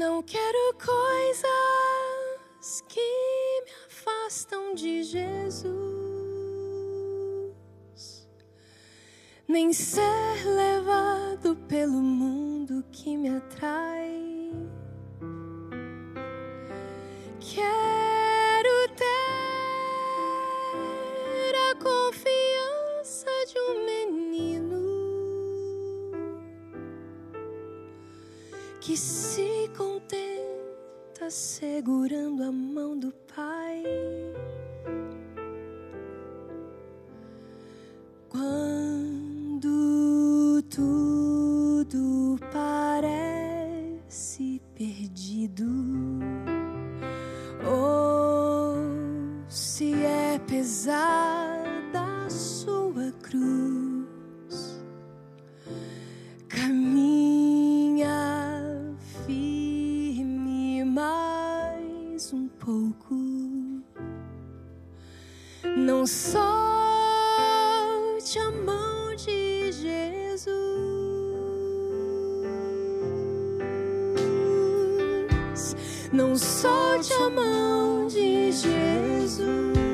Não quero coisas que me afastam de Jesus, nem ser levado pelo mundo que me atrai. Quero ter a confiança de um menino que se segurando a mão do Pai. Quando tudo parece perdido, ou se é pesada Não solte a mão de Jesus. Não solte a mão de Jesus.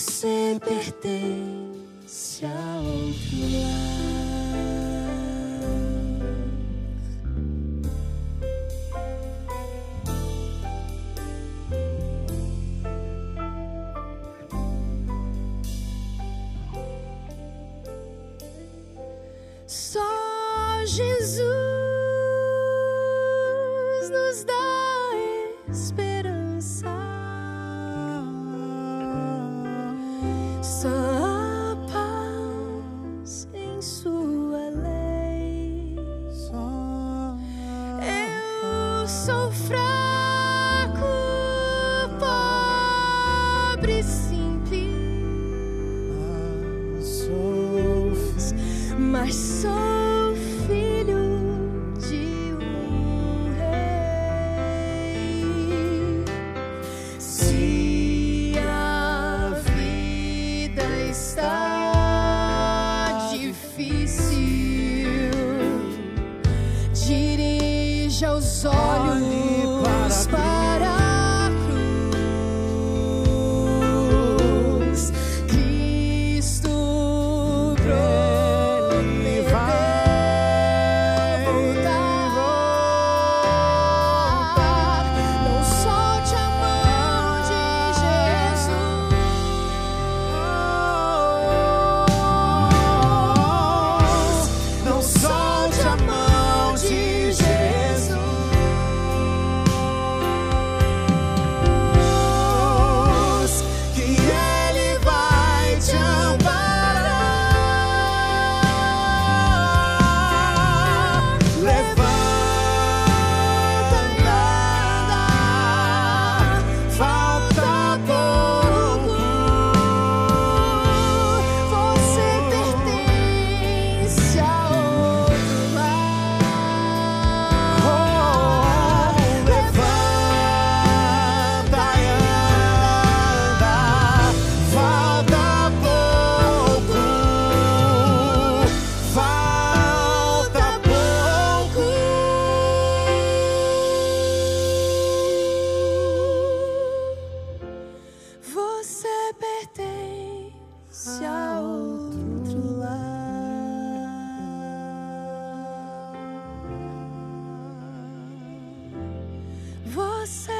Você pertence a outro lar. Só Jesus você.